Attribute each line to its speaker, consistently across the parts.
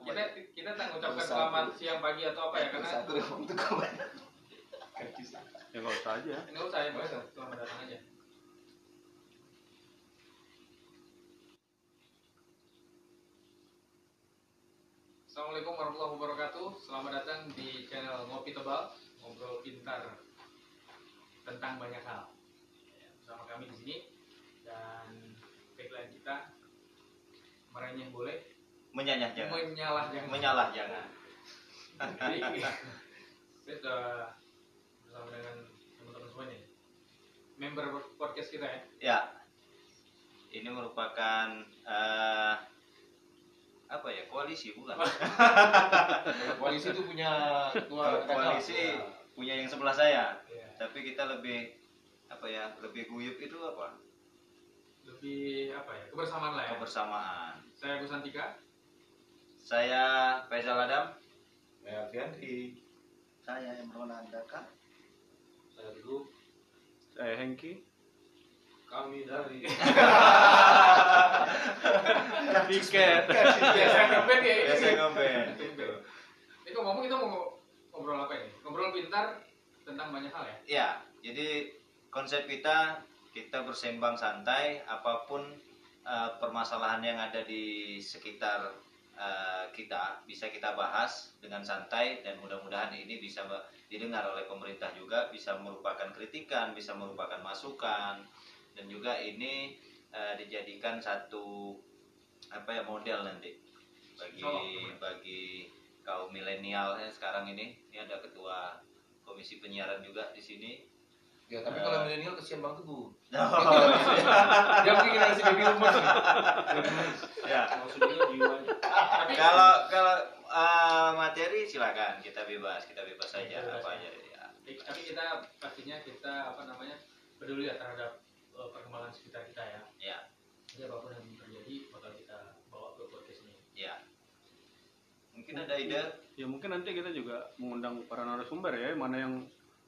Speaker 1: kita kita tak mengucapkan
Speaker 2: Satu.
Speaker 1: selamat siang pagi atau apa ya karena
Speaker 2: satu untuk kau banyak
Speaker 3: Ya nggak usah aja.
Speaker 1: nggak usah ya Mas. selamat datang aja Assalamualaikum warahmatullahi wabarakatuh Selamat datang di channel Ngopi Tebal Ngobrol pintar Tentang banyak hal Ya, Bersama kami di sini Dan tagline kita Merenyeh boleh
Speaker 4: Menyanyah jangan.
Speaker 1: Menyalah jangan
Speaker 4: Menyalah jangan.
Speaker 1: Kita sudah bersama dengan teman-teman semuanya Member podcast kita ya
Speaker 4: Ya. Ini merupakan eh, apa ya? Koalisi bukan?
Speaker 2: koalisi itu punya ketua
Speaker 4: Koalisi punya yang sebelah saya.
Speaker 1: Ya.
Speaker 4: Tapi kita lebih apa ya? Lebih guyup itu apa?
Speaker 1: Lebih apa ya kebersamaan lah ya
Speaker 4: Kebersamaan.
Speaker 1: Saya Gus Antika
Speaker 4: Saya Faisal Adam.
Speaker 2: ya Fiandri
Speaker 5: saya Imron Andaka
Speaker 2: saya dulu
Speaker 3: Saya Hengki.
Speaker 2: kami dari
Speaker 3: Tiket.
Speaker 1: Biasa ngeband ya
Speaker 4: Biasa ngeband.
Speaker 1: Ini ngomong kita mau ngobrol apa ini? Ngobrol pintar tentang banyak hal ya
Speaker 4: Ya, jadi konsep kita kita bersembang santai apa pun eh, permasalahan yang ada di sekitar eh, kita bisa kita bahas dengan santai dan mudah-mudahan ini bisa didengar oleh pemerintah juga bisa merupakan kritikan, bisa merupakan masukan dan juga ini eh, dijadikan satu apa ya model nanti bagi
Speaker 1: Insya
Speaker 4: bagi kaum milenial. Ya sekarang ini ini ada ketua komisi penyiaran juga di sini
Speaker 2: ya tapi kalau milenial kesian bang teguh
Speaker 1: Dia mungkin generasi baby boomers nih.
Speaker 4: ya.
Speaker 2: Maksudnya jiwa
Speaker 1: Tapi
Speaker 4: kalau kalau eh, materi silakan. Kita bebas kita bebas saja. Apa
Speaker 1: ya.
Speaker 4: aja ya.
Speaker 1: Tapi kita pastinya kita apa namanya peduli ya terhadap eh, perkembangan sekitar kita ya.
Speaker 4: ya.
Speaker 1: Jadi apa pun yang terjadi bakal kita bawa ke podcast ini.
Speaker 4: ya. Mungkin ada ide?
Speaker 3: Ya mungkin nanti kita juga mengundang para narasumber ya, mana yang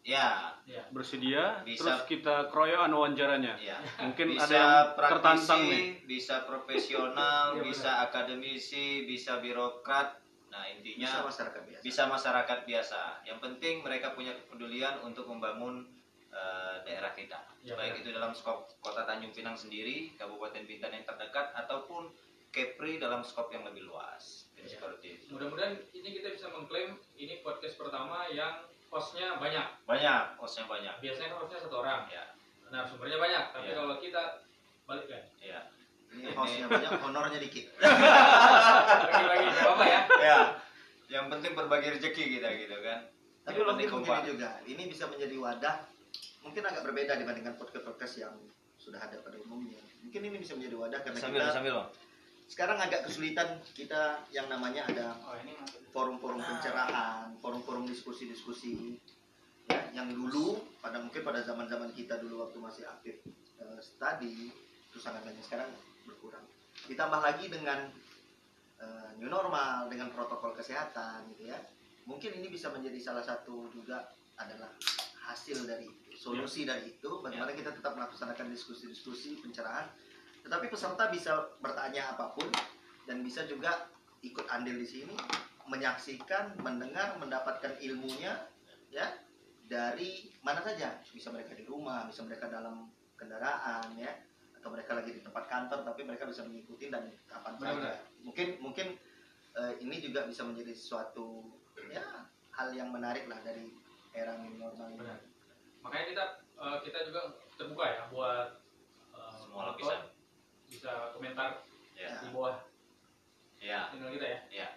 Speaker 4: ya
Speaker 1: Ya.
Speaker 3: bersedia,
Speaker 4: Bisa.
Speaker 3: terus kita keroyokan wawancaranya.
Speaker 4: ya
Speaker 3: Mungkin
Speaker 4: bisa
Speaker 3: ada yang tertantang nih.
Speaker 4: bisa profesional
Speaker 1: Iya,
Speaker 4: bisa akademisi bisa birokrat nah intinya
Speaker 5: bisa masyarakat biasa
Speaker 4: bisa masyarakat biasa. Yang penting mereka punya kepedulian untuk membangun eh, daerah kita.
Speaker 1: Ya,
Speaker 4: Baik itu dalam skop Kota Tanjung Pinang sendiri, Kabupaten Bintan yang terdekat ataupun Kepri dalam skop yang lebih luas. Jadi
Speaker 1: Ya.
Speaker 4: seperti itu.
Speaker 1: Mudah-mudahan ini kita bisa mengklaim ini podcast pertama yang hostnya banyak.
Speaker 4: Banyak, hostnya banyak.
Speaker 1: Biasanya kan hostnya satu orang,
Speaker 4: Ya,
Speaker 1: narasumbernya banyak. Tapi
Speaker 4: Ya.
Speaker 1: kalau kita balik kan,
Speaker 4: ya.
Speaker 5: ini hostnya banyak honornya dikit
Speaker 1: lagi-lagi apa-apa ya.
Speaker 4: ya. Yang penting berbagi rezeki kita gitu kan.
Speaker 5: tapi
Speaker 4: Yang
Speaker 5: mungkin begini juga ini bisa menjadi wadah mungkin agak berbeda dibandingkan podcast-podcast yang sudah ada pada umumnya mungkin ini bisa menjadi wadah karena
Speaker 4: Sambil
Speaker 5: kita
Speaker 4: sambil Bang.
Speaker 5: Sekarang agak kesulitan kita yang namanya ada
Speaker 1: Oh
Speaker 5: forum-forum pencerahan, forum-forum diskusi-diskusi. Ya, yang dulu pada mungkin pada zaman-zaman kita dulu waktu masih aktif eh, study itu sangat banyak. Sekarang berkurang. Ditambah lagi dengan eh, new normal dengan protokol kesehatan gitu ya. Mungkin ini bisa menjadi salah satu juga adalah hasil dari itu, solusi dari itu. Bagaimana kita tetap melaksanakan diskusi-diskusi pencerahan tetapi peserta bisa bertanya apa pun dan bisa juga ikut andil di sini menyaksikan, mendengar, mendapatkan ilmunya ya dari mana saja. Bisa mereka di rumah, bisa mereka dalam kendaraan ya atau mereka lagi di tempat kantor tapi mereka bisa mengikuti dan kapan saja. Mungkin mungkin eh, ini juga bisa menjadi suatu ya hal yang menarik lah dari era new normal ini.
Speaker 1: Benar. Makanya kita eh, kita juga terbuka ya buat eh,
Speaker 4: Semua lapisan.
Speaker 1: Bisa komentar
Speaker 4: Ya.
Speaker 1: di bawah
Speaker 4: Ya.
Speaker 1: channel kita ya.
Speaker 4: Ya.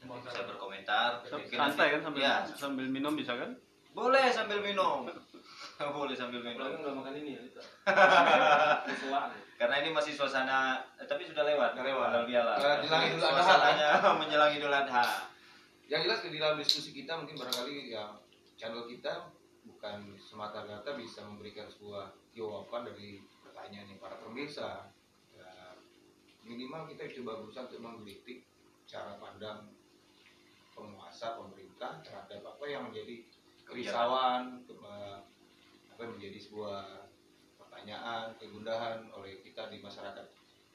Speaker 4: Bisa berkomentar.
Speaker 3: Santai kan sambil
Speaker 4: Ya.
Speaker 3: sambil minum bisa kan?
Speaker 4: Boleh sambil minum. Boleh sambil minum.
Speaker 2: apalagi udah makan ini ya Musuhan.
Speaker 4: Karena ini masih suasana, eh, tapi sudah lewat.
Speaker 2: Sudah lewat.
Speaker 4: Halal bihalal.
Speaker 2: Eh, jelang Idul Adha,
Speaker 4: Suasananya menjelang Idul Adha.
Speaker 2: yang jelas di dalam diskusi kita mungkin barangkali ya channel kita bukan semata-mata bisa memberikan sebuah jawaban dari pertanyaan yang para pemirsa Ya, minimal kita coba berusaha untuk menggelitik cara pandang penguasa pemerintah terhadap apa yang menjadi kerisauan ke- apa menjadi sebuah pertanyaan kegundahan oleh kita di masyarakat.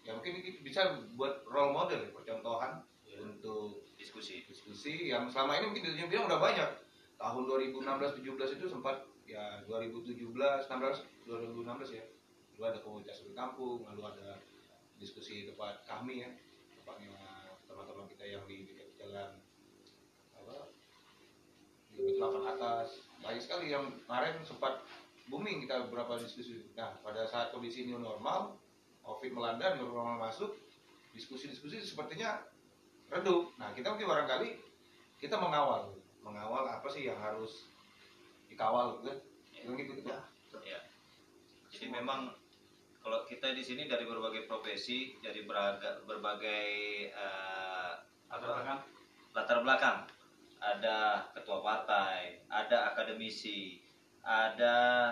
Speaker 2: Ya mungkin ini bisa buat role model percontohan untuk
Speaker 4: diskusi.
Speaker 2: diskusi yang selama ini mungkin bilang udah banyak. Tahun 2016 17 itu sempat ya 2017 16 2016 ya. Dulu ada komunitas di kampung lalu ada diskusi tempat kami ya tempatnya teman-teman kita yang di dekat jalan apa di delapan atas banyak sekali yang kemarin sempat booming kita beberapa diskusi nah pada saat kondisi new normal covid melanda new normal masuk diskusi-diskusi sepertinya redup. Nah, kita mungkin barangkali kita mengawal, mengawal apa sih yang harus dikawal gitu. Yang gitu gitu.
Speaker 4: Ya. Jadi memang kalau kita di sini dari berbagai profesi, dari beraga- berbagai eh,
Speaker 1: Latar
Speaker 4: apa,
Speaker 1: belakang.
Speaker 4: latar belakang. Ada ketua partai, ada akademisi, ada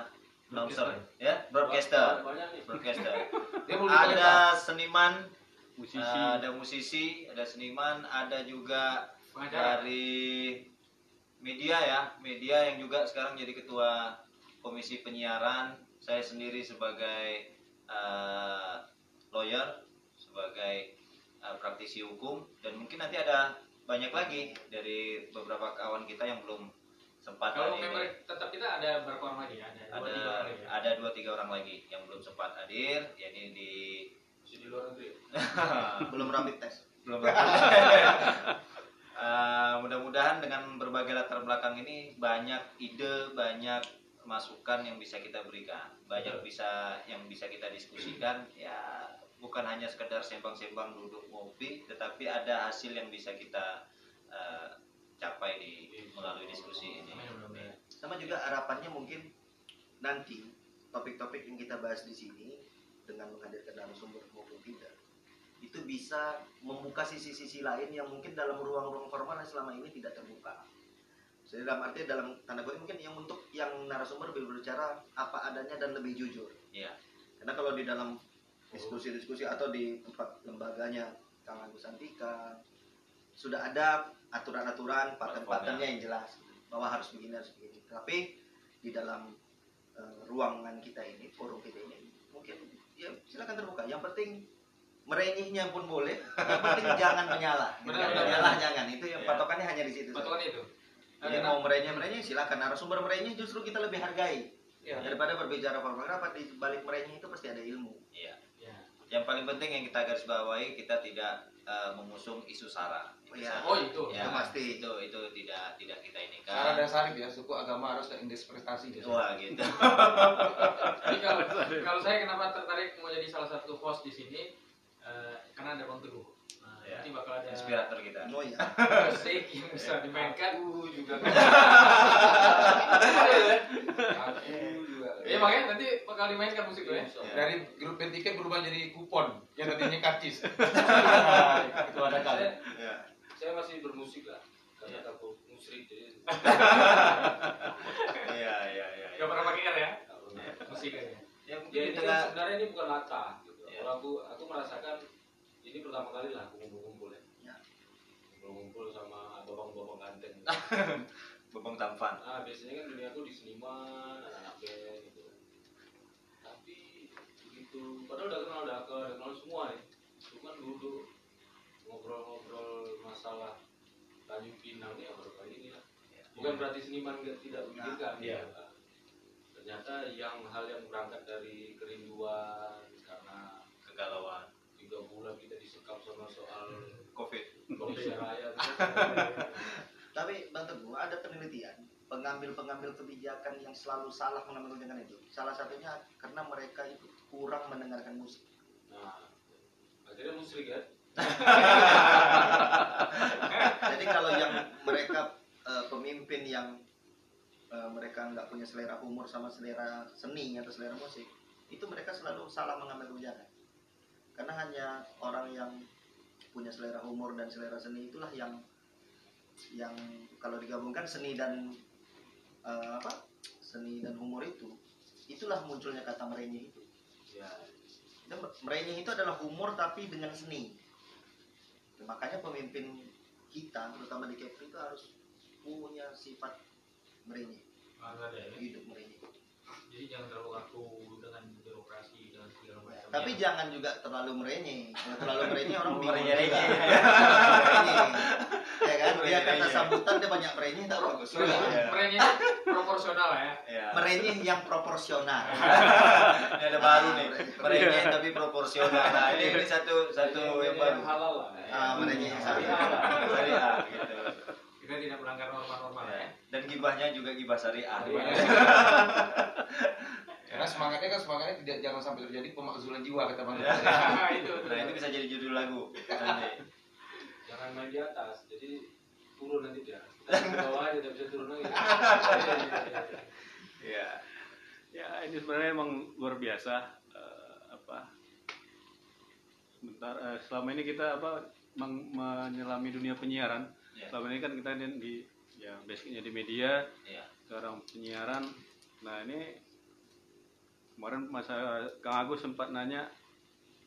Speaker 4: announcer, ya, broadcaster,
Speaker 6: nih.
Speaker 4: broadcaster.
Speaker 2: Ditanya,
Speaker 4: ada seniman,
Speaker 3: musisi
Speaker 4: eh, ada musisi, ada seniman, ada juga
Speaker 1: Pengacara.
Speaker 4: dari media ya, media yang juga sekarang jadi ketua komisi penyiaran. Saya sendiri sebagai eh, lawyer, sebagai eh, praktisi hukum, dan mungkin nanti ada banyak lagi dari beberapa kawan kita yang belum sempat
Speaker 1: Kalau
Speaker 4: hadir.
Speaker 1: member tetap kita ada berapa orang lagi? Ada dua
Speaker 4: ada
Speaker 1: tiga orang lagi. ya?
Speaker 4: ada dua tiga orang lagi yang belum sempat hadir, yakni di
Speaker 6: Masih di luar negeri.
Speaker 5: belum rapid test
Speaker 4: belum Eh, mudah-mudahan dengan berbagai latar belakang ini banyak ide, banyak masukan yang bisa kita berikan, banyak bisa yang bisa kita diskusikan. Ya bukan hanya sekedar sembang-sembang duduk ngopi, tetapi ada hasil yang bisa kita eh, capai di melalui diskusi ini.
Speaker 1: Mudah-mudahan.
Speaker 5: sama juga harapannya mungkin nanti topik-topik yang kita bahas di sini dengan menghadirkan narasumber maupun tidak itu bisa membuka sisi-sisi lain yang mungkin dalam ruang-ruang formal yang selama ini tidak terbuka. Jadi dalam arti dalam tanda kutip mungkin yang untuk yang narasumber lebih berbicara apa adanya dan lebih jujur.
Speaker 4: Iya.
Speaker 5: Karena kalau di dalam diskusi-diskusi atau di tempat lembaganya Kang Agus Antika sudah ada aturan-aturan paten-patennya yang jelas bahwa harus begini harus begini. Tapi di dalam eh, ruangan kita ini, forum kita ini mungkin ya silakan terbuka. Yang penting merenyihnya pun boleh. Yang penting jangan menyala.
Speaker 1: Benar, benar,
Speaker 5: Menyala jangan. Itu yang
Speaker 4: Ya.
Speaker 5: patokannya hanya di situ. saja.
Speaker 1: Patokan itu.
Speaker 5: Jadi
Speaker 1: Ada
Speaker 5: mau merenyih merenyih silakan. Narasumber merenyih justru kita lebih hargai
Speaker 2: Ya.
Speaker 5: daripada berbicara formal. Kenapa di balik merenyih itu pasti ada ilmu.
Speaker 4: Iya.
Speaker 1: Ya.
Speaker 4: Yang paling penting yang kita garis bawahi kita tidak eh, mengusung isu sara.
Speaker 5: Oh, iya.
Speaker 1: Oh itu.
Speaker 4: Ya,
Speaker 5: Itu pasti.
Speaker 4: Itu itu tidak tidak kita ini kan.
Speaker 2: dasar ya, suku agama harus prestasi. biasanya.
Speaker 4: Wah gitu.
Speaker 1: Jadi kalau kalau saya kenapa tertarik mau jadi salah satu host di sini eh, karena ada Bang Teguh. Nah,
Speaker 4: Ya.
Speaker 1: nanti bakal ada
Speaker 4: Inspirator kita.
Speaker 5: Oh ya.
Speaker 1: musik yang bisa dimainkan.
Speaker 2: Aku juga. Aku juga.
Speaker 1: Iya makanya nanti bakal dimainkan musik tuh ya.
Speaker 2: Dari grup band tiket berubah jadi kupon yang tadinya karcis. Itu ada kali.
Speaker 6: Saya,
Speaker 4: Ya.
Speaker 6: saya masih bermusik lah. Karena takut musrik jadi.
Speaker 4: Iya iya iya.
Speaker 1: Gak pernah pakai R ya musik aja.
Speaker 4: Ya mungkin
Speaker 6: Ya ini
Speaker 4: tengah
Speaker 6: kan sebenarnya ini bukan latah gitu.
Speaker 4: Ya.
Speaker 6: Kalau aku aku merasakan ini pertama kali lah aku ngumpul-ngumpul ya.
Speaker 5: Ya.
Speaker 6: Ngumpul-ngumpul sama babang-babang ganteng.
Speaker 4: Bebong Tampan.
Speaker 6: Ah biasanya kan dunia aku di seniman, anak-anak band gitu. Tapi begitu, padahal udah kenal udah udah kenal semua nih. Cuman dulu ngobrol-ngobrol masalah Tanjung Pinang ini ya baru kali ini lah. Bukan berarti seniman nggak tidak memikirkan.
Speaker 2: Iya.
Speaker 6: ya. Ternyata yang hal yang berangkat dari kerinduan karena
Speaker 4: Kegalauan.
Speaker 6: Tiga bulan kita disekap sama soal
Speaker 4: Covid.
Speaker 6: Indonesia Raya.
Speaker 5: Tapi Bang Teguh ada penelitian pengambil-pengambil kebijakan yang selalu salah mengambil kebijakan itu. Salah satunya karena mereka itu kurang mendengarkan musik.
Speaker 6: Nah, akhirnya musrik ya.
Speaker 5: Jadi kalau yang mereka eh, pemimpin yang eh, mereka nggak punya selera humor sama selera seni atau selera musik, itu mereka selalu salah mengambil kebijakan. Karena hanya orang yang punya selera humor dan selera seni itulah yang yang kalau digabungkan seni dan eh, apa? Seni dan humor itu itulah munculnya kata merenyih itu.
Speaker 6: Ya,
Speaker 5: dan itu adalah humor tapi dengan seni. Makanya pemimpin kita terutama di Kepri itu harus punya sifat
Speaker 1: ada ya.
Speaker 5: hidup merenyih
Speaker 1: Jadi jangan terlalu kaku dengan birokrasi dengan segala macam.
Speaker 5: tapi jangan juga terlalu merenyih kalau terlalu merenyih orang bingung. Merenyih. ya kan sambutan dia banyak merenyih tak bagus.
Speaker 4: Iya.
Speaker 1: Itu proporsional ya.
Speaker 4: Ya.
Speaker 5: Merenyih yang proporsional.
Speaker 4: Ini ada baru nih. Merenyeh tapi proporsional. Nah, ini, ini satu satu yang baru.
Speaker 6: halal lah
Speaker 5: Ah, merenyih yang.
Speaker 6: Syariah
Speaker 4: gitu.
Speaker 1: Kita tidak melanggar norma-norma ya.
Speaker 4: Dan gibahnya juga gibah syariah.
Speaker 2: Karena semangatnya kan semangatnya tidak jangan sampai terjadi pemakzulan jiwa kata Bang.
Speaker 4: Ya.
Speaker 1: Nah, itu.
Speaker 4: Nah, itu bisa jadi judul lagu nanti.
Speaker 6: jangan main di atas jadi turun nanti dia di bawah aja tidak bisa turun lagi
Speaker 4: Iya.
Speaker 3: Ya ini sebenarnya emang luar biasa eh, apa sebentar eh, selama ini kita apa meng- menyelami dunia penyiaran
Speaker 4: Ya.
Speaker 3: selama ini kan kita di, di ya basicnya di media
Speaker 4: Iya.
Speaker 3: sekarang penyiaran nah ini kemarin masa Kang Agus sempat nanya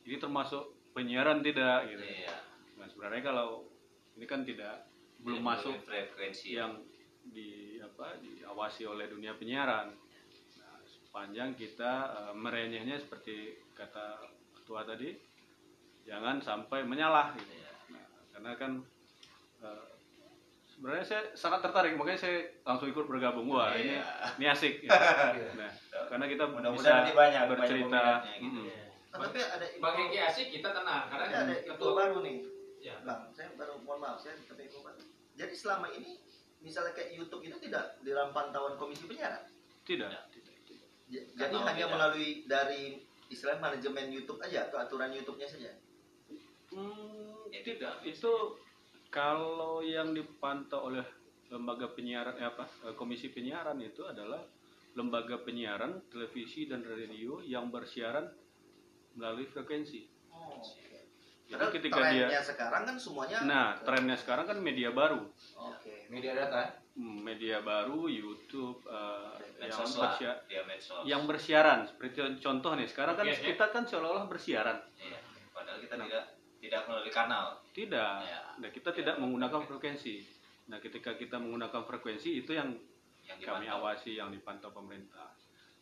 Speaker 3: ini termasuk penyiaran tidak gitu
Speaker 4: Iya.
Speaker 3: nah sebenarnya kalau ini kan tidak belum masuk
Speaker 4: frekuensi ya.
Speaker 3: yang di apa diawasi oleh dunia penyiaran. Nah, sepanjang kita eh, merenyehnya seperti kata ketua tadi, jangan sampai menyalah gitu.
Speaker 4: Iya.
Speaker 3: Nah, karena kan eh, sebenarnya saya sangat tertarik, makanya saya langsung ikut bergabung. Wah ini
Speaker 4: Iya.
Speaker 3: ini asik. gitu. Nah, karena kita
Speaker 4: Mudah-mudahan
Speaker 3: bisa
Speaker 4: ini banyak- banyak
Speaker 3: bercerita.
Speaker 4: peminatnya gitu.
Speaker 3: Mm-mm.
Speaker 1: Iya.
Speaker 5: Oh, tapi ada
Speaker 1: Bang Hengki asik kita tenang karena
Speaker 5: ada info
Speaker 1: ketua
Speaker 5: baru nih.
Speaker 1: ya.
Speaker 5: Bang, saya baru mohon maaf saya tapi info baru. Jadi selama ini misalnya kayak YouTube itu tidak di dalam pantauan komisi penyiaran.
Speaker 3: Tidak.
Speaker 4: Ya.
Speaker 3: tidak, tidak.
Speaker 5: J- Jadi
Speaker 4: Atau
Speaker 5: hanya
Speaker 4: tidak.
Speaker 5: melalui dari istilah manajemen YouTube aja atau aturan YouTube-nya saja.
Speaker 3: Hmm,
Speaker 4: Ya,
Speaker 3: tidak. Itu kalau yang dipantau oleh lembaga penyiaran eh, apa eh, komisi penyiaran itu adalah lembaga penyiaran televisi dan radio yang bersiaran melalui frekuensi.
Speaker 5: Oh,
Speaker 3: Jadi
Speaker 5: Padahal
Speaker 3: ketika
Speaker 5: trennya
Speaker 3: dia
Speaker 5: sekarang kan semuanya
Speaker 3: Nah, trennya sekarang kan media baru.
Speaker 5: Oke.
Speaker 2: Media data.
Speaker 3: Hmm, Media baru, YouTube eh, yang bersia-
Speaker 4: medsos.
Speaker 3: yang bersiaran seperti contoh nih sekarang kan
Speaker 1: ya.
Speaker 3: kita kan seolah-olah bersiaran
Speaker 4: Iya. Padahal kita
Speaker 3: Nah.
Speaker 4: tidak tidak melalui kanal.
Speaker 3: tidak
Speaker 4: Ya.
Speaker 3: nah, kita tidak menggunakan frekuensi nah ketika kita menggunakan frekuensi itu yang
Speaker 4: Yang
Speaker 3: kami awasi yang dipantau pemerintah.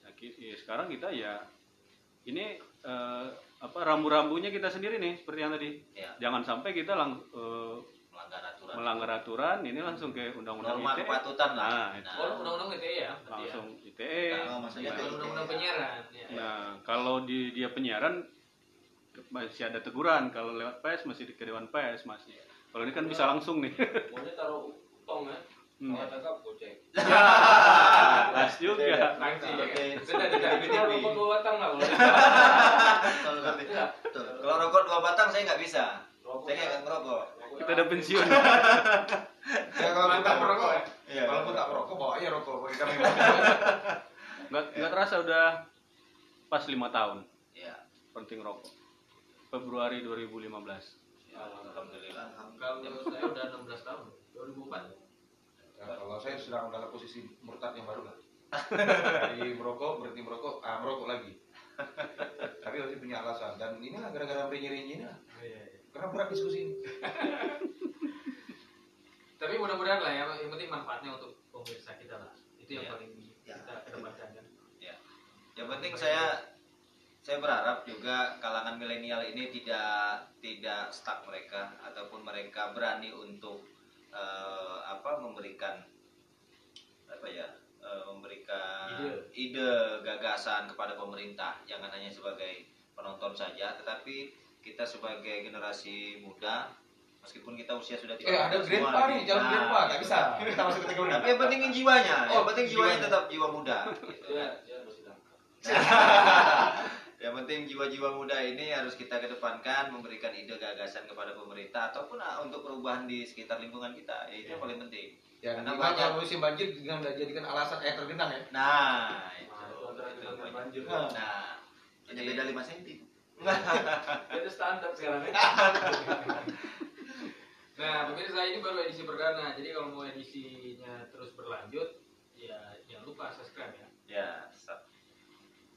Speaker 3: Nah, ki- ya, sekarang kita ya ini eh, apa rambu-rambunya kita sendiri nih seperti yang tadi.
Speaker 4: Ya.
Speaker 3: Jangan sampai kita lang, eh,
Speaker 4: Melanggar aturan.
Speaker 3: melanggar aturan ini langsung ke undang-undang
Speaker 4: Norma
Speaker 3: ITE.
Speaker 4: kepatutan lah.
Speaker 3: Nah, itu.
Speaker 1: Oh, undang-undang ITE ya. ya.
Speaker 3: langsung ITE.
Speaker 5: Nah,
Speaker 3: Nah,
Speaker 1: Undang-undang penyiaran. Ya.
Speaker 3: Nah, kalau di dia penyiaran masih ada teguran, kalau lewat pers masih di ke dewan pers masih. Kalau ini kan bisa langsung nih.
Speaker 6: maunya taruh tong ya
Speaker 3: Hmm.
Speaker 6: kalau tangkap gocek
Speaker 3: Pas juga.
Speaker 1: Sanksi ya.
Speaker 4: Oke.
Speaker 1: Sudah tidak
Speaker 6: Cuma rokok dua batang lah kalau
Speaker 4: rokok dua batang saya nggak bisa.
Speaker 6: Rokok
Speaker 4: Saya nggak ngerokok.
Speaker 6: rokok
Speaker 3: Kita udah pensiun.
Speaker 2: Ya kalau pun tak
Speaker 1: Mantap
Speaker 2: merokok ya.
Speaker 4: Iya.
Speaker 2: Kalau pun tak merokok bawa aja rokok bagi kami.
Speaker 3: Nggak, nggak terasa udah pas lima tahun
Speaker 4: Iya.
Speaker 3: penting rokok. Februari 2015.
Speaker 4: Ya, Alhamdulillah.
Speaker 1: Kalau saya udah 16 tahun. 2004.
Speaker 2: Ya, kalau saya sedang dalam posisi murtad yang baru lah. Dari merokok berhenti merokok, ah merokok lagi. Tapi masih punya alasan dan inilah gara-gara renyi-renyi ini lah. Karena berat diskusi ini.
Speaker 1: Tapi mudah-mudahan lah ya, yang penting manfaatnya untuk pemirsa kita lah. Itu yang
Speaker 4: Iya.
Speaker 1: paling
Speaker 5: Ya.
Speaker 1: kita kedepankan kan.
Speaker 4: Yang penting saya saya berharap juga kalangan milenial ini tidak tidak stuck mereka ataupun mereka berani untuk eh, apa memberikan apa ya eh, memberikan
Speaker 1: Ide.
Speaker 4: ide gagasan kepada pemerintah jangan hanya sebagai penonton saja tetapi kita sebagai generasi muda meskipun kita usia sudah
Speaker 2: Eh ada grade
Speaker 4: semua
Speaker 2: Pak
Speaker 4: lagi.
Speaker 2: nih, calon grade Pak, nggak
Speaker 4: gitu
Speaker 2: bisa. Kita masuk kategori.
Speaker 4: tapi yang penting jiwanya
Speaker 2: Oh,
Speaker 4: yang penting jiwanya
Speaker 2: jiwanya.
Speaker 4: tetap jiwa muda gitu
Speaker 6: ya
Speaker 4: kan.
Speaker 6: ya
Speaker 4: Yang penting jiwa-jiwa muda ini harus kita kedepankan, memberikan ide gagasan kepada pemerintah ataupun ah, untuk perubahan di sekitar lingkungan kita. Ya, itu yang paling penting.
Speaker 2: Ya,
Speaker 4: Karena banyak-
Speaker 2: kalau musim banjir dengan jadikan alasan air tergenang ya.
Speaker 4: Nah, itu,
Speaker 6: Nah, itu
Speaker 4: itu
Speaker 6: banjir.
Speaker 4: Nah,
Speaker 5: Hanya beda 5 cm.
Speaker 6: itu standar sekarang ya
Speaker 1: Nah, pemirsa ini baru edisi perdana. Jadi kalau mau edisinya terus berlanjut, ya jangan lupa subscribe ya.
Speaker 4: ya,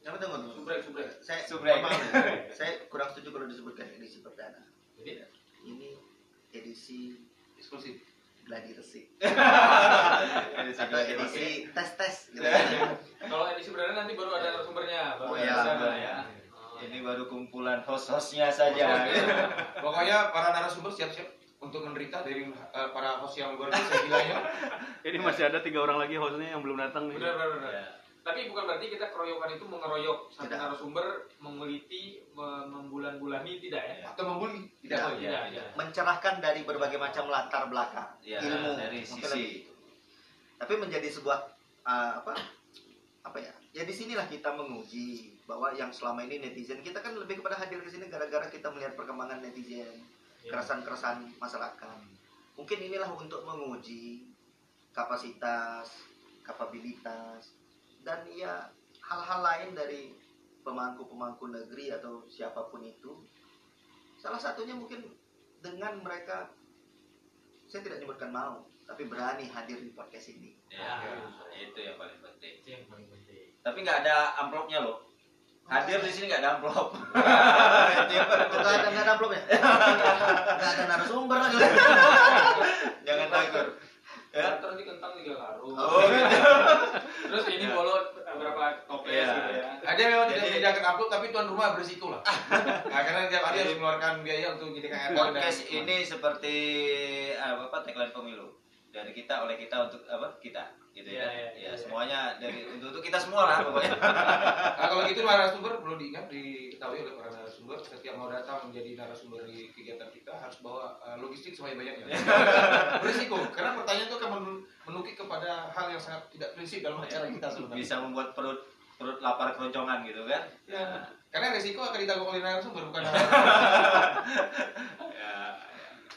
Speaker 5: Yang tunggu
Speaker 6: subrek subrek
Speaker 5: Saya
Speaker 4: Subrek.
Speaker 5: maaf ya. saya kurang setuju kalau disebutkan edisi perdana.
Speaker 1: Jadi
Speaker 5: Ini edisi
Speaker 2: Eksklusif.
Speaker 5: gladi resik.
Speaker 4: edisi
Speaker 5: Atau edisi tes tes. Gitu.
Speaker 1: kalau edisi perdana nanti baru ada narasumbernya, baru
Speaker 5: Oh,
Speaker 1: ada
Speaker 5: iya.
Speaker 1: di sana ya. Oh,
Speaker 4: Ini baru kumpulan host-hostnya saja.
Speaker 2: Pokoknya para narasumber siap-siap untuk menderita dari eh, para host yang luar biasa gilanya.
Speaker 3: Ini masih ada tiga orang lagi hostnya yang belum datang nih.
Speaker 1: Benar, benar, benar.
Speaker 4: Ya.
Speaker 1: Tapi bukan berarti kita keroyokan itu mengeroyok satu narasumber, mengeliti, me- membulan-bulani tidak ya?
Speaker 2: atau membuli tidak
Speaker 5: Tidak.
Speaker 2: boleh.
Speaker 1: Tidak,
Speaker 4: Iya,
Speaker 1: tidak.
Speaker 5: mencerahkan dari berbagai macam latar belakang
Speaker 4: Ya,
Speaker 5: ilmu
Speaker 4: dari
Speaker 5: mungkin
Speaker 4: sisi.
Speaker 5: tapi menjadi sebuah uh, apa apa ya ya di sinilah kita menguji bahwa yang selama ini netizen kita kan lebih kepada hadir ke sini gara-gara kita melihat perkembangan netizen
Speaker 1: Iya.
Speaker 5: keresahan-keresahan masyarakat mungkin inilah untuk menguji kapasitas kapabilitas dan ya hal-hal lain dari pemangku-pemangku negeri atau siapa pun itu salah satunya mungkin dengan mereka saya tidak nyebutkan mau tapi berani hadir di podcast ini
Speaker 4: Ya, itu yang paling penting.
Speaker 1: Itu yang paling penting.
Speaker 4: Tapi nggak ada amplopnya loh. Hadir di sini nggak ada amplop.
Speaker 5: Nggak ada nggak ada amplopnya nggak ada narasumber lagi
Speaker 4: Jangan takut. Ya.
Speaker 6: Ntar nanti kentang tiga karung.
Speaker 4: Oh, gitu.
Speaker 1: Terus ini bolot berapa toples
Speaker 4: Iya.
Speaker 1: gitu ya.
Speaker 2: Ada memang tidak
Speaker 4: Jadi-
Speaker 2: menyediakan upload tapi tuan rumah lah. nah, karena tiap hari harus mengeluarkan biaya untuk menyediakan air
Speaker 4: Podcast ini seperti apa, apa tagline pemilu dari kita oleh kita untuk apa kita gitu
Speaker 1: Iya,
Speaker 4: ya.
Speaker 1: iya,
Speaker 4: Ya,
Speaker 1: iya.
Speaker 4: semuanya dari untuk, untuk kita semua lah pokoknya.
Speaker 2: Nah, kalau gitu narasumber perlu diingat diketahui oleh para narasumber setiap mau datang menjadi narasumber di kegiatan kita harus bawa uh, logistik sebanyak banyaknya. Berisiko karena pertanyaan itu akan men- menukik kepada hal yang sangat tidak prinsip dalam acara kita sebenarnya.
Speaker 4: Bisa membuat perut perut lapar keroncongan gitu kan.
Speaker 2: Ya. Karena resiko akan ditanggung oleh narasumber bukan
Speaker 4: Ya,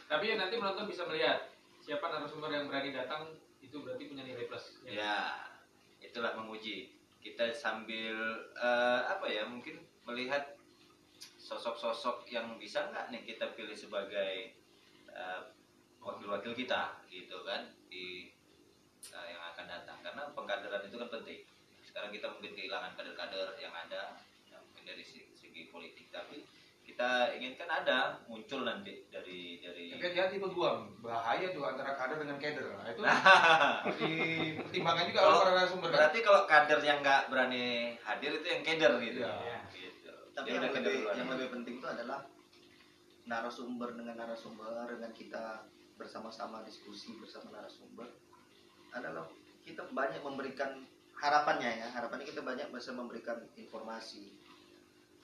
Speaker 1: Tapi ya nanti penonton bisa melihat siapa narasumber yang berani datang itu berarti punya nilai plus.
Speaker 4: ya itulah menguji. Kita sambil eh, apa ya mungkin melihat sosok-sosok yang bisa nggak nih kita pilih sebagai eh, wakil-wakil kita gitu kan di eh, yang akan datang karena pengkaderan itu kan penting. Sekarang kita mungkin kehilangan kader-kader yang ada dari segi, politik tapi kita inginkan ada muncul nanti dari dari
Speaker 2: Tapi hati-hati peguam, bahaya tuh antara kader dengan kader. Nah, itu harus dipertimbangkan juga oleh
Speaker 4: Kalau-
Speaker 2: para narasumber.
Speaker 4: Berarti kalau kader yang nggak berani hadir itu yang keder gitu.
Speaker 2: Iya.
Speaker 4: Gitu.
Speaker 5: tapi yang
Speaker 4: keder
Speaker 5: lebih yang lebih penting itu adalah narasumber dengan narasumber dengan kita bersama-sama diskusi bersama narasumber adalah kita banyak memberikan harapannya ya harapannya kita banyak bisa memberikan informasi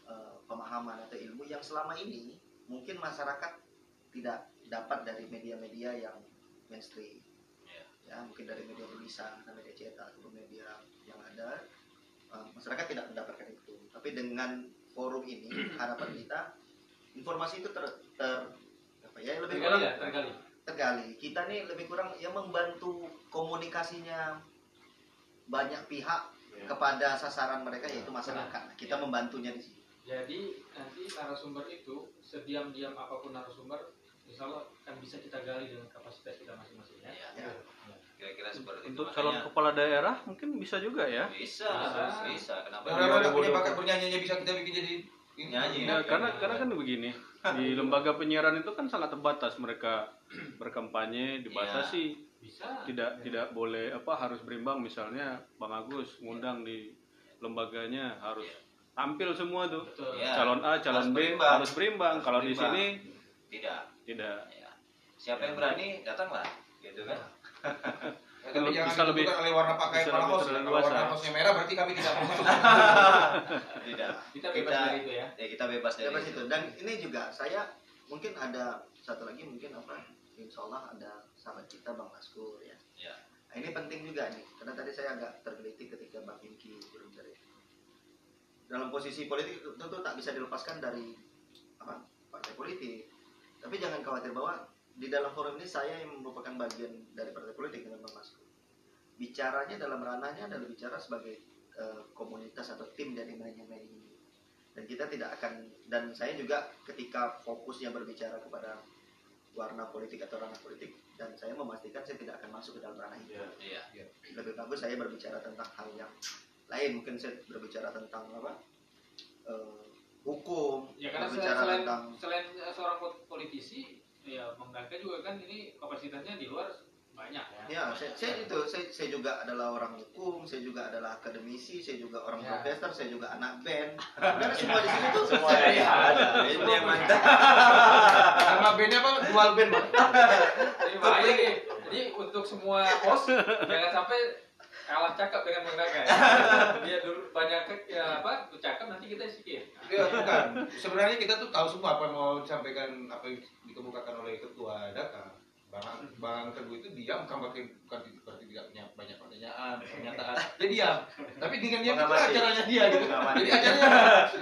Speaker 5: eh, pemahaman atau ilmu yang selama ini mungkin masyarakat tidak dapat dari media-media yang mainstream
Speaker 4: Iya.
Speaker 5: ya mungkin dari media tulisan atau media cetak atau media yang ada eh, masyarakat tidak mendapatkan itu tapi dengan forum ini harapan kita informasi itu ter, ter apa ya lebih
Speaker 1: Tergali
Speaker 5: kurang
Speaker 1: ya, tergali.
Speaker 5: tergali kita nih lebih kurang ya membantu komunikasinya banyak pihak
Speaker 4: Iya.
Speaker 5: kepada sasaran mereka yaitu masyarakat Nah, kita
Speaker 4: Iya.
Speaker 5: membantunya di sini
Speaker 1: Jadi nanti narasumber itu sediam-diam apa pun narasumber, insya Allah kan bisa kita gali dengan kapasitas kita masing-masing ya.
Speaker 4: Iya.
Speaker 5: Ya.
Speaker 4: Kira-kira seperti
Speaker 3: Untuk
Speaker 4: itu.
Speaker 3: calon kepala daerah mungkin bisa juga ya.
Speaker 4: bisa,
Speaker 1: Bisa.
Speaker 4: bisa, Kenapa?
Speaker 2: Orang punya
Speaker 3: 2020.
Speaker 2: bakat bernyanyinya bisa kita bikin jadi ini.
Speaker 4: Nyanyi.
Speaker 3: Ya, karena karena kan begini di lembaga penyiaran itu kan sangat terbatas mereka berkampanye dibatasi
Speaker 1: Bisa.
Speaker 3: tidak tidak boleh apa harus berimbang misalnya Bang Agus ngundang di lembaganya harus tampil semua tuh
Speaker 1: Betul.
Speaker 4: Iya.
Speaker 3: calon A calon
Speaker 4: Harus
Speaker 3: B
Speaker 4: berimbang.
Speaker 3: harus berimbang
Speaker 4: Harus
Speaker 3: kalau di
Speaker 4: berimbang.
Speaker 3: sini
Speaker 4: Tidak.
Speaker 3: tidak
Speaker 4: Ya. Siapa yang berani datanglah, gitu kan?
Speaker 2: Ya, tapi
Speaker 3: Bisa
Speaker 2: jangan
Speaker 3: lebih-
Speaker 2: oleh warna pakaian
Speaker 3: bisa
Speaker 2: para
Speaker 3: lebih
Speaker 2: host. Kalau
Speaker 3: terleluasa.
Speaker 2: warna hostnya merah berarti kami tidak mau masuk.
Speaker 4: Tidak.
Speaker 1: Kita bebas
Speaker 4: Kita-
Speaker 1: dari itu ya.
Speaker 4: Ya kita bebas dari
Speaker 5: Bebas
Speaker 4: itu.
Speaker 5: itu dan ini juga saya mungkin ada satu lagi mungkin apa insya Allah ada sahabat kita Bang Maskur ya
Speaker 4: Ya.
Speaker 5: Nah, ini penting juga nih karena tadi saya agak tergelitik ketika Bang Inki berbicara itu. Dalam posisi politik tentu tak bisa dilepaskan dari apa partai politik. Tapi jangan khawatir bahwa di dalam forum ini saya yang merupakan bagian dari partai politik dengan Bang Maskur bicaranya dalam ranahnya adalah bicara sebagai eh, komunitas atau tim dari manajemen ini. Dan kita tidak akan dan saya juga ketika fokusnya berbicara kepada warna politik atau ranah politik dan saya memastikan saya tidak akan masuk ke dalam ranah itu.
Speaker 4: Iya.
Speaker 5: lebih bagus saya berbicara tentang hal yang lain mungkin saya berbicara tentang apa eh, hukum
Speaker 1: Ya karena
Speaker 5: berbicara
Speaker 1: selain
Speaker 5: tentang
Speaker 1: selain seorang po- politisi, ya Bang juga kan ini kapasitasnya di luar banyak ya.
Speaker 5: Ya, saya, saya itu, saya, saya juga adalah orang hukum, saya juga adalah akademisi, saya juga orang
Speaker 1: Ya.
Speaker 5: profesor, saya juga anak band. Dan semua di sini tuh
Speaker 4: Semua
Speaker 5: saya-
Speaker 4: ya, ada. Itu yang mantap.
Speaker 2: Nama bandnya apa? Dual band, Pak.
Speaker 1: Jadi. Jadi untuk semua host jangan sampai kalah cakap dengan Bang ya. Dia dulu banyak ya apa cakap nanti kita skip.
Speaker 2: Iya, bukan. Sebenarnya kita tuh tahu semua apa yang mau disampaikan, apa yang dikemukakan oleh ketua Daka. Bang, Bang Teguh itu diam, bukan berarti, bukan berarti tidak punya banyak pertanyaan, pernyataan. Dia diam. Tapi dengan diam itu acaranya dia gitu. Jadi acaranya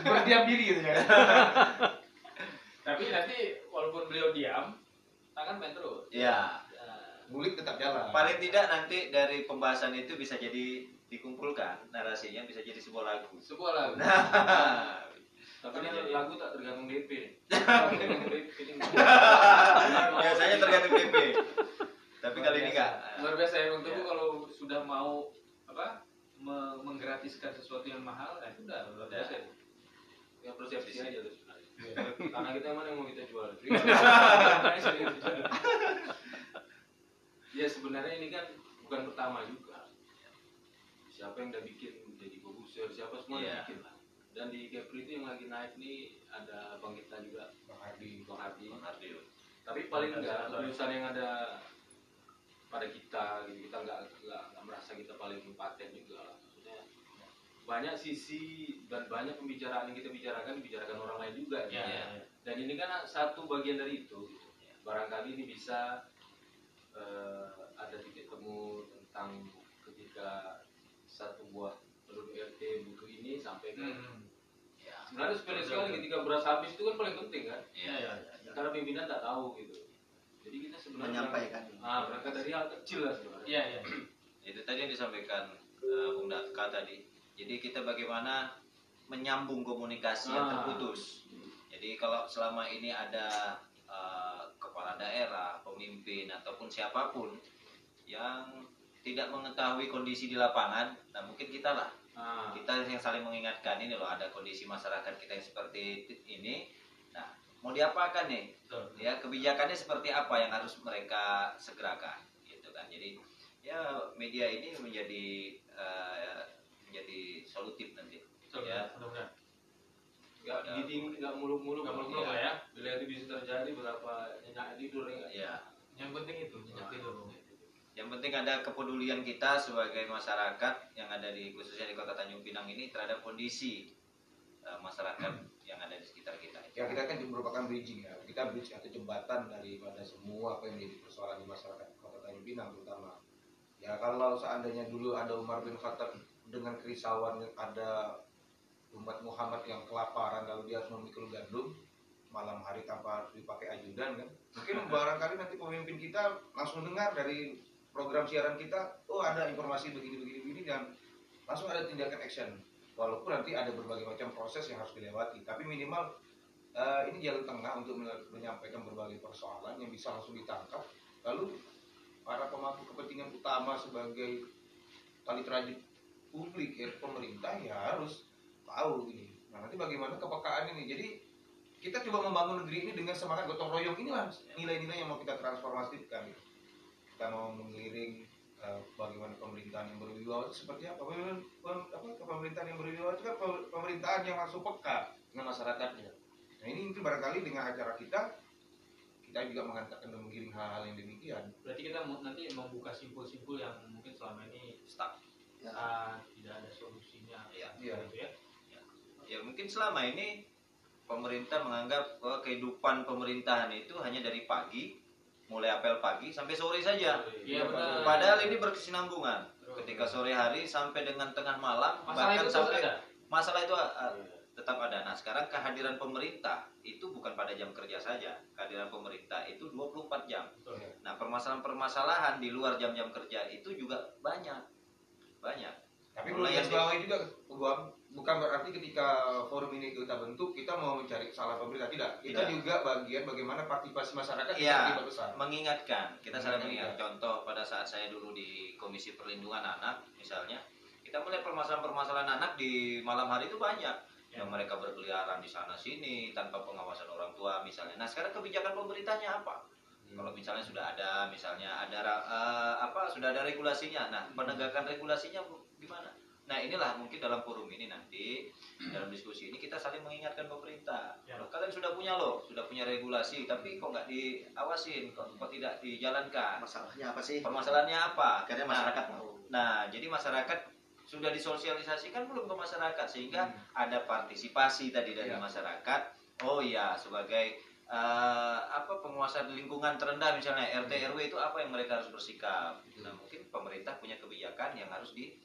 Speaker 2: berdiam diri gitu ya.
Speaker 1: Tapi nanti walaupun beliau diam, tangan main terus.
Speaker 4: Ya.
Speaker 1: Ya.
Speaker 2: Ngulik tetap jalan.
Speaker 4: Paling tidak nanti dari pembahasan itu bisa jadi dikumpulkan narasinya bisa jadi sebuah lagu.
Speaker 1: Sebuah lagu.
Speaker 4: Nah,
Speaker 6: Tapi ini lagu tak tergantung DP.
Speaker 4: biasanya tergantung DP. Tapi kali ini enggak.
Speaker 1: Luar biasa ya Bang
Speaker 4: Ya.
Speaker 1: Kalau sudah mau apa me- menggratiskan sesuatu yang mahal, nah itu udah luar biasa. ya.
Speaker 6: Ya persepsi aja tuh sebenarnya. Karena kita emang yang mau kita jual. ya sebenarnya ini kan bukan pertama juga. Siapa yang udah bikin jadi produser, siapa semua
Speaker 4: Iya.
Speaker 6: yang bikin lah. Dan di Kepri itu yang lagi naik nih ada Bang kita juga,
Speaker 2: Bang Hardi.
Speaker 6: Bang Hardi.
Speaker 4: Bang Ardio.
Speaker 6: Tapi paling enggak tulisan yang ada pada kita gitu kita nggak nggak merasa kita paling paten juga lah. maksudnya banyak sisi dan banyak pembicaraan yang kita bicarakan dibicarakan orang lain juga gitu.
Speaker 1: Ya.
Speaker 6: dan ini kan satu bagian dari itu gitu. barangkali ini bisa eh, ada titik temu tentang ketika satu buah penduduk RT butuh ini sampai ke
Speaker 1: Hmm.
Speaker 4: Ya.
Speaker 6: sebenarnya sepele sekali ketika beras habis itu kan paling penting kan
Speaker 4: Iya.
Speaker 1: Ya, ya.
Speaker 6: karena pimpinan tak tahu gitu jadi kita sebenarnya
Speaker 5: Menyampaikan.
Speaker 6: ah berangkat dari hal kecil lah sebenarnya
Speaker 1: Iya, iya.
Speaker 4: Itu tadi yang disampaikan eh, Bung Daka tadi. Jadi kita bagaimana menyambung komunikasi yang
Speaker 6: Ah.
Speaker 4: terputus. Jadi kalau selama ini ada kepala daerah, pemimpin ataupun siapa pun yang tidak mengetahui kondisi di lapangan, nah mungkin kita lah
Speaker 6: ah
Speaker 4: kita yang saling mengingatkan ini loh ada kondisi masyarakat kita yang seperti ini. Nah mau diapakan nih?
Speaker 1: Betul.
Speaker 4: ya kebijakannya seperti apa yang harus mereka segerakan gitu kan jadi ya media ini menjadi eh, menjadi solutif nanti
Speaker 1: Betul,
Speaker 4: Ya.
Speaker 1: mudah-mudahan.
Speaker 6: nggak
Speaker 4: Ada-
Speaker 6: diding nggak muluk-muluk
Speaker 1: Nggak muluk-muluk
Speaker 6: Iya.
Speaker 1: lah ya.
Speaker 6: bila itu bisa terjadi berapa nyenyak tidur ya
Speaker 4: ya
Speaker 1: Yang penting itu jejak tidur.
Speaker 4: yang penting ada kepedulian kita sebagai masyarakat yang ada di khususnya di kota Tanjung Pinang ini terhadap kondisi eh, masyarakat yang ada di sekitar kita
Speaker 2: Ya kita kan merupakan bridging ya. Kita bridge atau jembatan daripada semua apa yang menjadi persoalan di masyarakat Kota Tanjung Pinang terutama. Ya kalau seandainya dulu ada Umar bin Khattab dengan kerisauan ada umat Muhammad yang kelaparan lalu dia harus memikul gandum malam hari tanpa harus dipakai ajudan kan. Mungkin barangkali nanti pemimpin kita langsung dengar dari program siaran kita, oh ada informasi begini begini begini dan langsung ada tindakan action. Walaupun nanti ada berbagai macam proses yang harus dilewati, tapi minimal eh, ini jalan tengah untuk men- menyampaikan berbagai persoalan yang bisa langsung ditangkap. Lalu para pemangku kepentingan utama sebagai tali terajut publik ya pemerintah ya harus tahu ini. Nah nanti bagaimana kepekaan ini. Jadi kita coba membangun negeri ini dengan semangat gotong royong inilah nilai-nilai yang mau kita transformasikan. Kita mau mengiring eh, bagaimana pemerintahan yang berwibawa itu seperti apa? Pemerintahan, pem- apa pemerintahan yang berwibawa itu kan pe- pemerintahan yang langsung peka dengan masyarakatnya. Nah ini mungkin barangkali dengan acara kita kita juga mengatakan dan mengiring hal-hal yang demikian.
Speaker 1: Berarti kita mau- nanti membuka simpul-simpul yang mungkin selama ini
Speaker 4: stuck
Speaker 5: Ya.
Speaker 1: ah, tidak ada solusinya.
Speaker 4: Iya.
Speaker 2: Iya.
Speaker 1: Gitu ya.
Speaker 4: Ya mungkin selama ini pemerintah menganggap bahwa kehidupan pemerintahan itu hanya dari pagi mulai apel pagi sampai sore saja.
Speaker 1: Iya benar.
Speaker 4: padahal ini berkesinambungan. Ketika sore hari sampai dengan tengah malam
Speaker 1: masalah
Speaker 4: bahkan
Speaker 1: itu
Speaker 4: sampai
Speaker 1: ada.
Speaker 4: masalah itu uh, tetap ada. Nah sekarang kehadiran pemerintah itu bukan pada jam kerja saja. Kehadiran pemerintah itu 24 jam.
Speaker 1: Betul.
Speaker 4: nah permasalahan-permasalahan di luar jam-jam kerja itu juga banyak. Banyak.
Speaker 2: Tapi
Speaker 4: Mulai yang
Speaker 2: bawahi juga, Bang, bukan berarti ketika forum ini kita bentuk kita mau mencari salah pemerintah tidak. Kita
Speaker 4: Tidak.
Speaker 2: juga bagian bagaimana partisipasi masyarakat yang terlibat besar.
Speaker 4: mengingatkan kita
Speaker 2: Mengingatkan.
Speaker 4: mengingat contoh pada saat saya dulu di komisi perlindungan anak misalnya kita melihat permasalahan-permasalahan anak di malam hari itu banyak
Speaker 1: Ya.
Speaker 4: yang mereka berkeliaran di sana sini tanpa pengawasan orang tua misalnya nah sekarang kebijakan pemerintahnya apa Kalau misalnya sudah ada, misalnya ada eh, apa sudah ada regulasinya. Nah, penegakan regulasinya gimana? Nah, inilah mungkin dalam forum ini nanti dalam diskusi ini kita saling mengingatkan pemerintah.
Speaker 1: Ya.
Speaker 4: Loh, kalian sudah punya loh, sudah punya regulasi, tapi kok nggak diawasin, kok, kok tidak dijalankan?
Speaker 5: Masalahnya apa sih?
Speaker 4: Permasalahannya apa?
Speaker 5: Akhirnya
Speaker 4: Nah,
Speaker 5: masyarakat tahu.
Speaker 4: Nah, jadi masyarakat sudah disosialisasikan belum ke masyarakat sehingga ada partisipasi tadi dari
Speaker 2: Iya.
Speaker 4: masyarakat. Oh iya, sebagai eh, apa penguasa lingkungan terendah misalnya RT RW itu apa yang mereka harus bersikap. Nah, mungkin pemerintah punya kebijakan yang harus di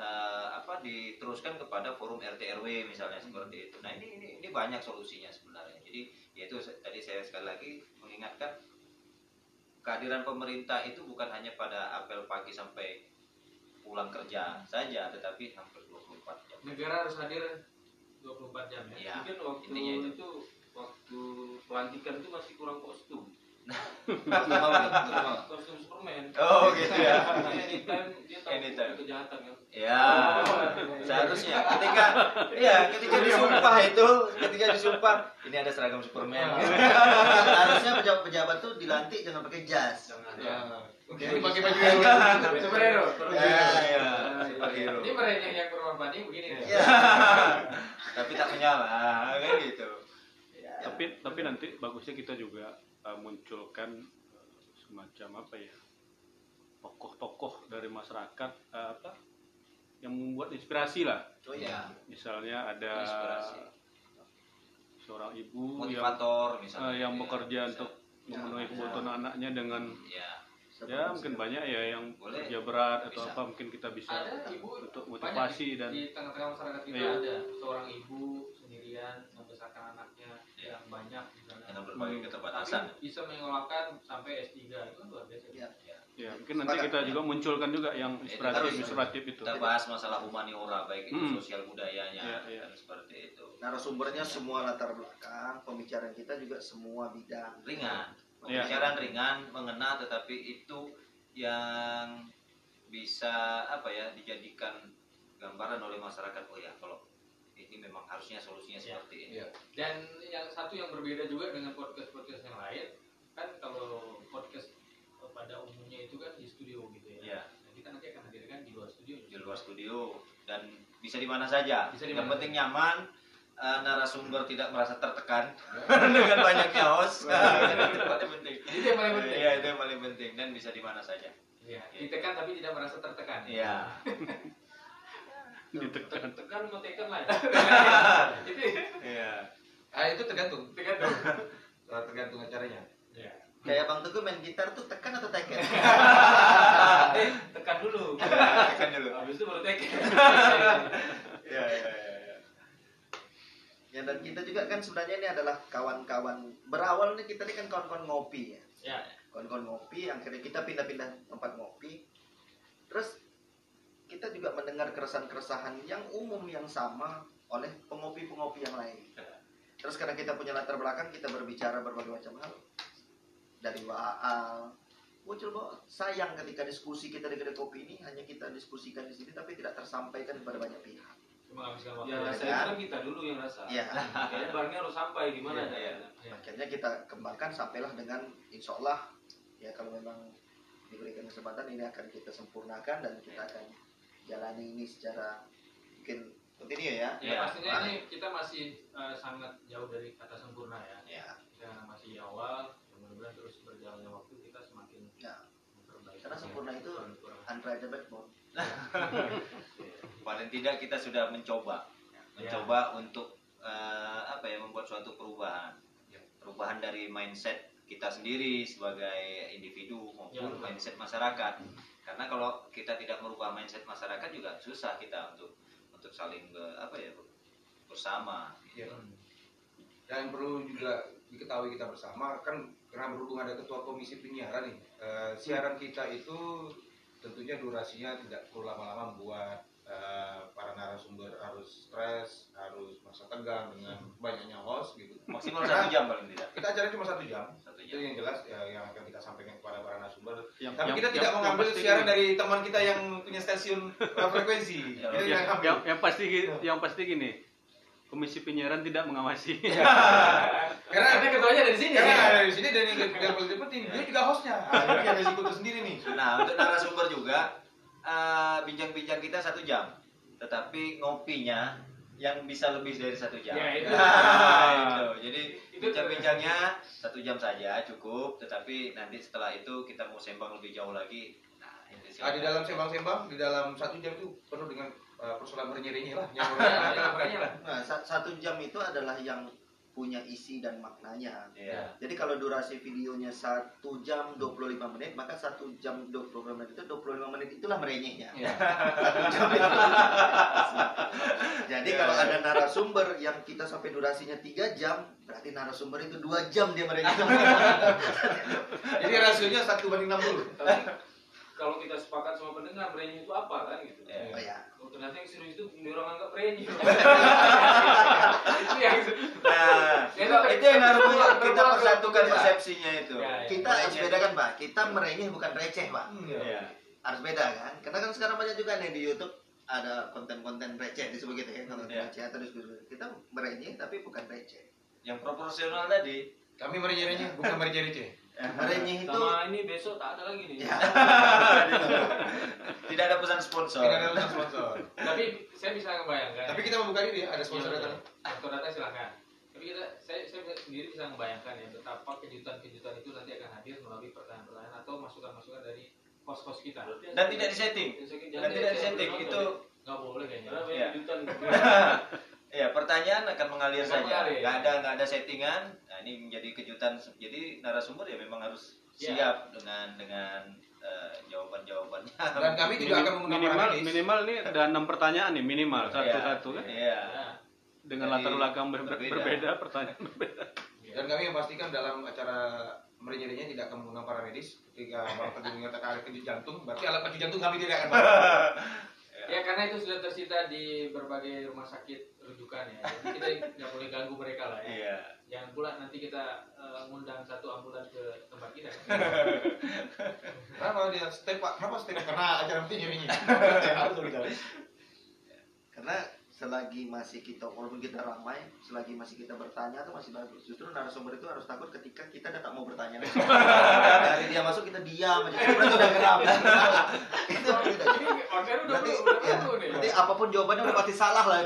Speaker 4: eh, apa diteruskan kepada forum RT RW misalnya seperti itu. Nah, ini ini ini banyak solusinya sebenarnya. Jadi yaitu tadi saya sekali lagi mengingatkan kehadiran pemerintah itu bukan hanya pada apel pagi sampai pulang kerja saja, tetapi hampir 24 jam.
Speaker 1: negara harus hadir 24 jam ya
Speaker 4: Iya.
Speaker 6: Mungkin waktu
Speaker 4: itu.
Speaker 6: itu. waktu pelantikan itu masih kurang kostum. Kostum Superman.
Speaker 4: Oh gitu ya.
Speaker 6: Anytime dia tahu kejahatan kan.
Speaker 4: Ya, seharusnya ketika ya ketika disumpah itu, ketika disumpah ini ada seragam Superman.
Speaker 5: Harusnya pejabat-pejabat tuh dilantik jangan pakai jas.
Speaker 6: Jangan.
Speaker 2: Ya. Pakai baju yang
Speaker 1: superhero
Speaker 4: Ya, ya, superhero.
Speaker 1: ini mereka yang ini begini nih
Speaker 5: Ya.
Speaker 4: Tapi tak menyala, kan gitu. Ya.
Speaker 3: tapi tapi nanti bagusnya kita juga uh, munculkan uh, semacam apa ya tokoh-tokoh dari masyarakat uh, apa yang membuat inspirasi lah
Speaker 5: Oh iya.
Speaker 3: misalnya ada
Speaker 4: Inspirasi.
Speaker 3: seorang ibu yang
Speaker 4: Motivator
Speaker 3: uh,
Speaker 4: misalnya.
Speaker 3: yang
Speaker 4: gitu ya.
Speaker 3: bekerja
Speaker 4: Bisa.
Speaker 3: untuk
Speaker 5: Ya,
Speaker 3: memenuhi kebutuhan anaknya dengan
Speaker 4: ya.
Speaker 3: ya mungkin banyak ya yang
Speaker 4: Boleh.
Speaker 3: kerja berat atau
Speaker 4: Bisa.
Speaker 3: apa mungkin kita bisa
Speaker 1: ada ibu
Speaker 3: untuk motivasi
Speaker 1: di,
Speaker 3: dan
Speaker 1: di tengah-tengah masyarakat kita
Speaker 3: Iya.
Speaker 1: ada seorang ibu sendirian membesarkan anaknya yang banyak di sana
Speaker 4: dengan berbagai keterbatasan.
Speaker 1: tapi bisa mengelola sampai S3 itu kan luar biasa
Speaker 5: Ya.
Speaker 3: ya mungkin nanti kita juga munculkan juga yang inspiratif
Speaker 4: harus.
Speaker 3: inspiratif itu
Speaker 4: Kita bahas masalah humaniora baik itu
Speaker 3: Hmm.
Speaker 4: sosial budayanya
Speaker 3: Iya, iya.
Speaker 4: dan seperti itu.
Speaker 5: Narasumbernya semua latar belakang, pembicaraan kita juga semua bidang.
Speaker 4: Ringan.
Speaker 3: Iya.
Speaker 4: Pembicaraan ringan, mengena tetapi itu yang bisa apa ya dijadikan gambaran oleh masyarakat oh ya kalau ini memang harusnya solusinya
Speaker 1: Iya.
Speaker 4: seperti ini.
Speaker 2: Iya.
Speaker 1: dan yang satu yang berbeda juga dengan podcast podcast yang lain kan kalau podcast eh, pada umumnya itu kan di studio gitu ya
Speaker 4: Iya.
Speaker 1: Nah, kita nanti akan hadirkan di luar studio
Speaker 4: Di luar studio dan bisa di mana saja.
Speaker 1: Bisa di
Speaker 4: yang penting nyaman eh, narasumber tidak merasa tertekan dengan banyaknya host. itu paling penting.
Speaker 1: itu yang paling penting
Speaker 4: Iya, itu yang paling penting dan bisa di mana saja.
Speaker 1: ya, ditekan tapi tidak merasa tertekan
Speaker 4: Iya.
Speaker 3: ditekan
Speaker 6: Tekan mau tekan lah.
Speaker 1: itu
Speaker 4: Iya.
Speaker 2: Ah itu tergantung,
Speaker 1: tekan dong
Speaker 2: Eh, tergantung acaranya.
Speaker 1: ya.
Speaker 5: Kayak Bang Teguh main gitar tuh tekan atau teken?
Speaker 6: eh, tekan dulu.
Speaker 4: Tekan dulu.
Speaker 6: Habis itu baru tekan.
Speaker 4: Iya, iya, iya. iya.
Speaker 5: Ya dan kita juga kan sebenarnya ini adalah kawan-kawan berawal nih kita ini kan kawan-kawan ngopi ya.
Speaker 1: ya
Speaker 5: Kawan-kawan ngopi akhirnya kita pindah-pindah tempat ngopi. Terus kita juga mendengar keresahan-keresahan yang umum yang sama oleh pengopi-pengopi yang lain. Terus karena kita punya latar belakang kita berbicara berbagai macam hal dari Waal muncul bahwa sayang ketika diskusi kita di kedai kopi ini hanya kita diskusikan di sini tapi tidak tersampaikan kepada banyak pihak.
Speaker 1: cuma waktu
Speaker 6: Ya rasa itu kan kita dulu yang rasa.
Speaker 5: Iya.
Speaker 6: Kayaknya barangnya harus sampai di mana
Speaker 4: Iya, iya.
Speaker 1: Ya.
Speaker 5: akhirnya kita kembangkan sampailah dengan insya Allah ya kalau memang diberikan kesempatan ini akan kita sempurnakan dan kita akan jalani ini secara mungkin continue ya.
Speaker 1: Ya,
Speaker 4: Ya,
Speaker 1: pastinya ini kita masih eh, sangat jauh dari kata sempurna ya.
Speaker 5: ya.
Speaker 1: Kita masih awal, mudah-mudahan terus berjalannya waktu kita semakin
Speaker 5: Ya.
Speaker 1: memperbaiki.
Speaker 5: Karena sempurna itu the backbone
Speaker 4: Paling tidak kita sudah mencoba, mencoba untuk eh, apa ya membuat suatu perubahan, perubahan dari mindset kita sendiri sebagai individu maupun
Speaker 1: Ya,
Speaker 4: mindset masyarakat. Karena kalau kita tidak merubah mindset masyarakat juga susah kita untuk untuk saling be- apa ya bersama.
Speaker 2: Iya. Dan perlu juga diketahui kita bersama kan karena berhubung ada ketua komisi penyiaran nih, eh, siaran kita itu tentunya durasinya tidak perlu lama-lama membuat eh, para narasumber harus stres, harus merasa tegang dengan banyaknya host gitu.
Speaker 4: Maksimal satu jam paling tidak.
Speaker 2: Kita acara cuma satu jam,
Speaker 4: Satu
Speaker 2: itu
Speaker 4: jam.
Speaker 2: yang jelas ya, yang akan kita sampaikan kepada para narasumber.
Speaker 3: yang,
Speaker 2: Tapi
Speaker 3: yang-
Speaker 2: kita tidak
Speaker 3: yang- yang
Speaker 2: mengambil siaran dari teman kita yang punya stasiun frekuensi.
Speaker 4: Ya,
Speaker 2: Kita
Speaker 3: yang,
Speaker 2: tidak ambil.
Speaker 3: yang, yang pasti gi- yang pasti gini Komisi Penyiaran tidak mengawasi.
Speaker 2: Karena
Speaker 1: Karena ketuanya dari sini.
Speaker 2: karena ada di sini dan yang yang paling penting dia juga hostnya. Ah, ini ada risiko tersendiri nih.
Speaker 4: Nah, untuk narasumber juga eh, bincang-bincang kita satu jam, tetapi ngopinya yang bisa lebih dari satu jam.
Speaker 1: Ya, itu.
Speaker 4: Nah, itu. Jadi
Speaker 1: Itu-
Speaker 4: bincang-bincangnya satu jam saja cukup, tetapi nanti setelah itu kita mau sembang lebih jauh lagi. Nah, itu
Speaker 2: Ah, di dalam sembang-sembang di dalam satu jam itu penuh dengan uh, persoalan renyih-renyih lah. Yang
Speaker 1: Ya, makanya lah.
Speaker 5: Nah, sa- satu jam itu adalah yang punya isi dan maknanya.
Speaker 4: Iya.
Speaker 5: Jadi kalau durasi videonya 1 jam 25 menit, maka 1 jam 25 menit itu 25 menit itulah merenyehnya.
Speaker 2: Iya.
Speaker 5: Satu jam itu. Jadi
Speaker 4: Ya,
Speaker 5: kalau ada narasumber yang kita sampai durasinya 3 jam, berarti narasumber itu 2 jam dia merenyeh.
Speaker 2: Jadi rasionya satu banding 60.
Speaker 6: Tapi kalau kita sepakat sama pendengar brandnya itu apa kan gitu.
Speaker 4: Iya.
Speaker 5: Oh ya.
Speaker 6: Ternyata yang serius itu orang anggap brandnya.
Speaker 1: Itu yang
Speaker 4: Nah,
Speaker 1: Ya,
Speaker 4: itu,
Speaker 1: itu-
Speaker 4: yang harus kita persatukan
Speaker 5: itu-
Speaker 4: persepsinya itu.
Speaker 1: Ya, ya.
Speaker 5: Kita harus bedakan, Pak. Kita merenyeh bukan receh, Pak.
Speaker 4: Iya.
Speaker 5: Harus beda kan? Karena kan sekarang banyak juga nih di YouTube ada konten-konten receh disebut gitu ya, konten
Speaker 4: Iya.
Speaker 5: receh atau diskusi. Kita merenyeh tapi bukan receh.
Speaker 4: Yang proporsional tadi.
Speaker 2: Kami merenyeh-renyeh bukan merenyeh-receh.
Speaker 5: Merenyeh itu
Speaker 6: Sama ini besok tak ada lagi nih.
Speaker 5: ya,
Speaker 4: Tidak ada pesan sponsor.
Speaker 2: Tidak ada sponsor.
Speaker 1: Tapi saya bisa membayangkan.
Speaker 2: Tapi kita membuka diri ya, ada sponsor
Speaker 1: Iya,
Speaker 2: datang.
Speaker 1: Sponsor datang silakan. Tapi kita, saya, saya sendiri bisa membayangkan ya betapa kejutan-kejutan itu nanti akan hadir melalui pertanyaan-pertanyaan atau masukan-masukan dari host-host kita.
Speaker 4: Dan tidak disetting. Dan tidak disetting itu
Speaker 1: Nggak boleh kayaknya.
Speaker 6: Karena
Speaker 4: Iya. ya pertanyaan akan mengalir
Speaker 1: Akan
Speaker 4: saja.
Speaker 1: mengalir.
Speaker 4: Nggak ada nggak ada settingan. Nah, ini menjadi kejutan. Jadi narasumber ya memang harus
Speaker 1: Iya.
Speaker 4: siap dengan dengan eh, jawaban-jawabannya.
Speaker 2: Dan kami tidak akan menggunakan
Speaker 3: minimal minimal nih ada enam pertanyaan nih minimal satu-satu kan
Speaker 4: Iya.
Speaker 1: Nah,
Speaker 3: dengan
Speaker 4: Jadi,
Speaker 3: latar belakang ber-
Speaker 4: berbeda.
Speaker 3: berbeda pertanyaan berbeda.
Speaker 2: Dan kami memastikan dalam acara merenyeh-renyeh tidak akan menggunakan para medis. Ketika Teguh mengatakan ada kejut jantung, berarti alat kejut jantung kami tidak akan.
Speaker 1: Ya karena itu sudah tersita di berbagai rumah sakit rujukan ya. Jadi kita nggak boleh ganggu mereka lah ya.
Speaker 4: Iya.
Speaker 1: Jangan pula nanti kita ngundang satu ambulan ke tempat kita.
Speaker 2: Kenapa dia step pak? Kenapa step? Karena acara. Harus dong kita.
Speaker 5: karena selagi masih kita walaupun kita ramai, selagi masih kita bertanya itu masih bagus. Justru narasumber itu harus takut ketika kita udah tak mau bertanya. Dari dia masuk kita diam aja. Berarti udah geram. itu Berarti,
Speaker 1: udah
Speaker 5: ya, berarti apa pun jawabannya udah pasti salah lah.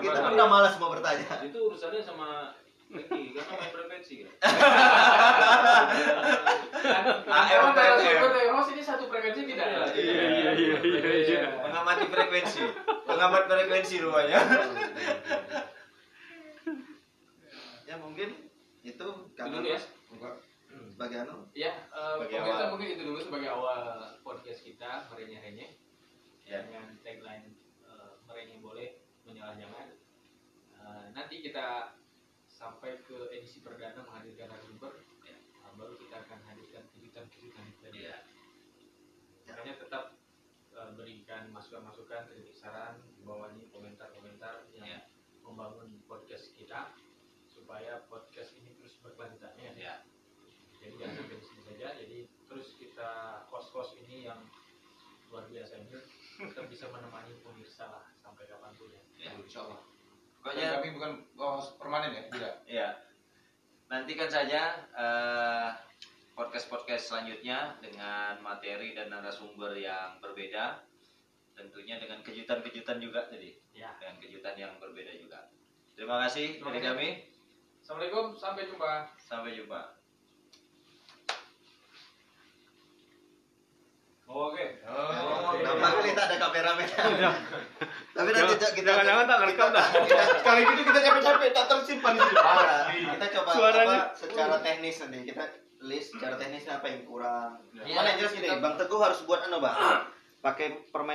Speaker 5: kita pun udah malas mau bertanya.
Speaker 6: Itu urusannya sama Ricky karena main frekuensi kan.
Speaker 1: Kalau narasumber dari host ini satu frekuensi tidak?
Speaker 6: Iya,
Speaker 3: iya, iya, iya,
Speaker 4: Mengamati frekuensi. Pengamat frekuensi rupanya.
Speaker 5: Ya mungkin itu karena
Speaker 1: dulu ya.
Speaker 5: sebagai anu
Speaker 1: Ya, eh,
Speaker 4: Sebagai
Speaker 1: pemirsa
Speaker 4: awal.
Speaker 1: mungkin itu dulu sebagai awal podcast kita merenyeh-renyeh
Speaker 4: Ya.
Speaker 1: dengan tagline merenyeh boleh menyalah jangan. Eh, nanti kita sampai ke edisi perdana menghadirkan narasumber, ya, eh, baru kita akan hadirkan kejutan-kejutan tadi.
Speaker 4: Iya.
Speaker 1: Makanya tetap eh, berikan masukan-masukan, kritik saran, bawahnya komentar-komentar yang
Speaker 4: Ya.
Speaker 1: membangun podcast kita supaya podcast ini terus berkelanjutan ya.
Speaker 4: Ya.
Speaker 1: Jadi jangan sampai di sini saja. Jadi terus kita host-host ini yang luar biasa ini tetap bisa menemani pemirsa lah sampai kapan pun ya.
Speaker 4: Ya.
Speaker 2: Insya Allah.
Speaker 4: Pokoknya
Speaker 2: kami bukan host permanen ya, tidak.
Speaker 4: Ya. Nantikan saja eh, podcast-podcast selanjutnya dengan materi dan narasumber yang berbeda. Tentunya dengan kejutan-kejutan juga tadi.
Speaker 1: Ya.
Speaker 4: Dengan kejutan yang berbeda juga. Terima kasih
Speaker 1: Terima
Speaker 4: dari
Speaker 1: kasih.
Speaker 4: kami.
Speaker 1: Assalamualaikum, sampai jumpa.
Speaker 4: Sampai jumpa.
Speaker 6: Oke.
Speaker 2: Oh,
Speaker 5: Nampak kita ada kameramen. Tapi nanti
Speaker 3: Jangan-
Speaker 5: kita
Speaker 3: jangan-jangan tak ngerekam dah.
Speaker 2: Kali itu kita capek-capek tak tersimpan di sini.
Speaker 5: Parah. Kita coba
Speaker 3: Suaranya.
Speaker 5: apa secara teknis nanti kita list secara teknisnya apa yang kurang.
Speaker 1: Ya.
Speaker 5: Mana yang jelas gini, Bang Teguh harus buat anu, Bang. Pakai permainan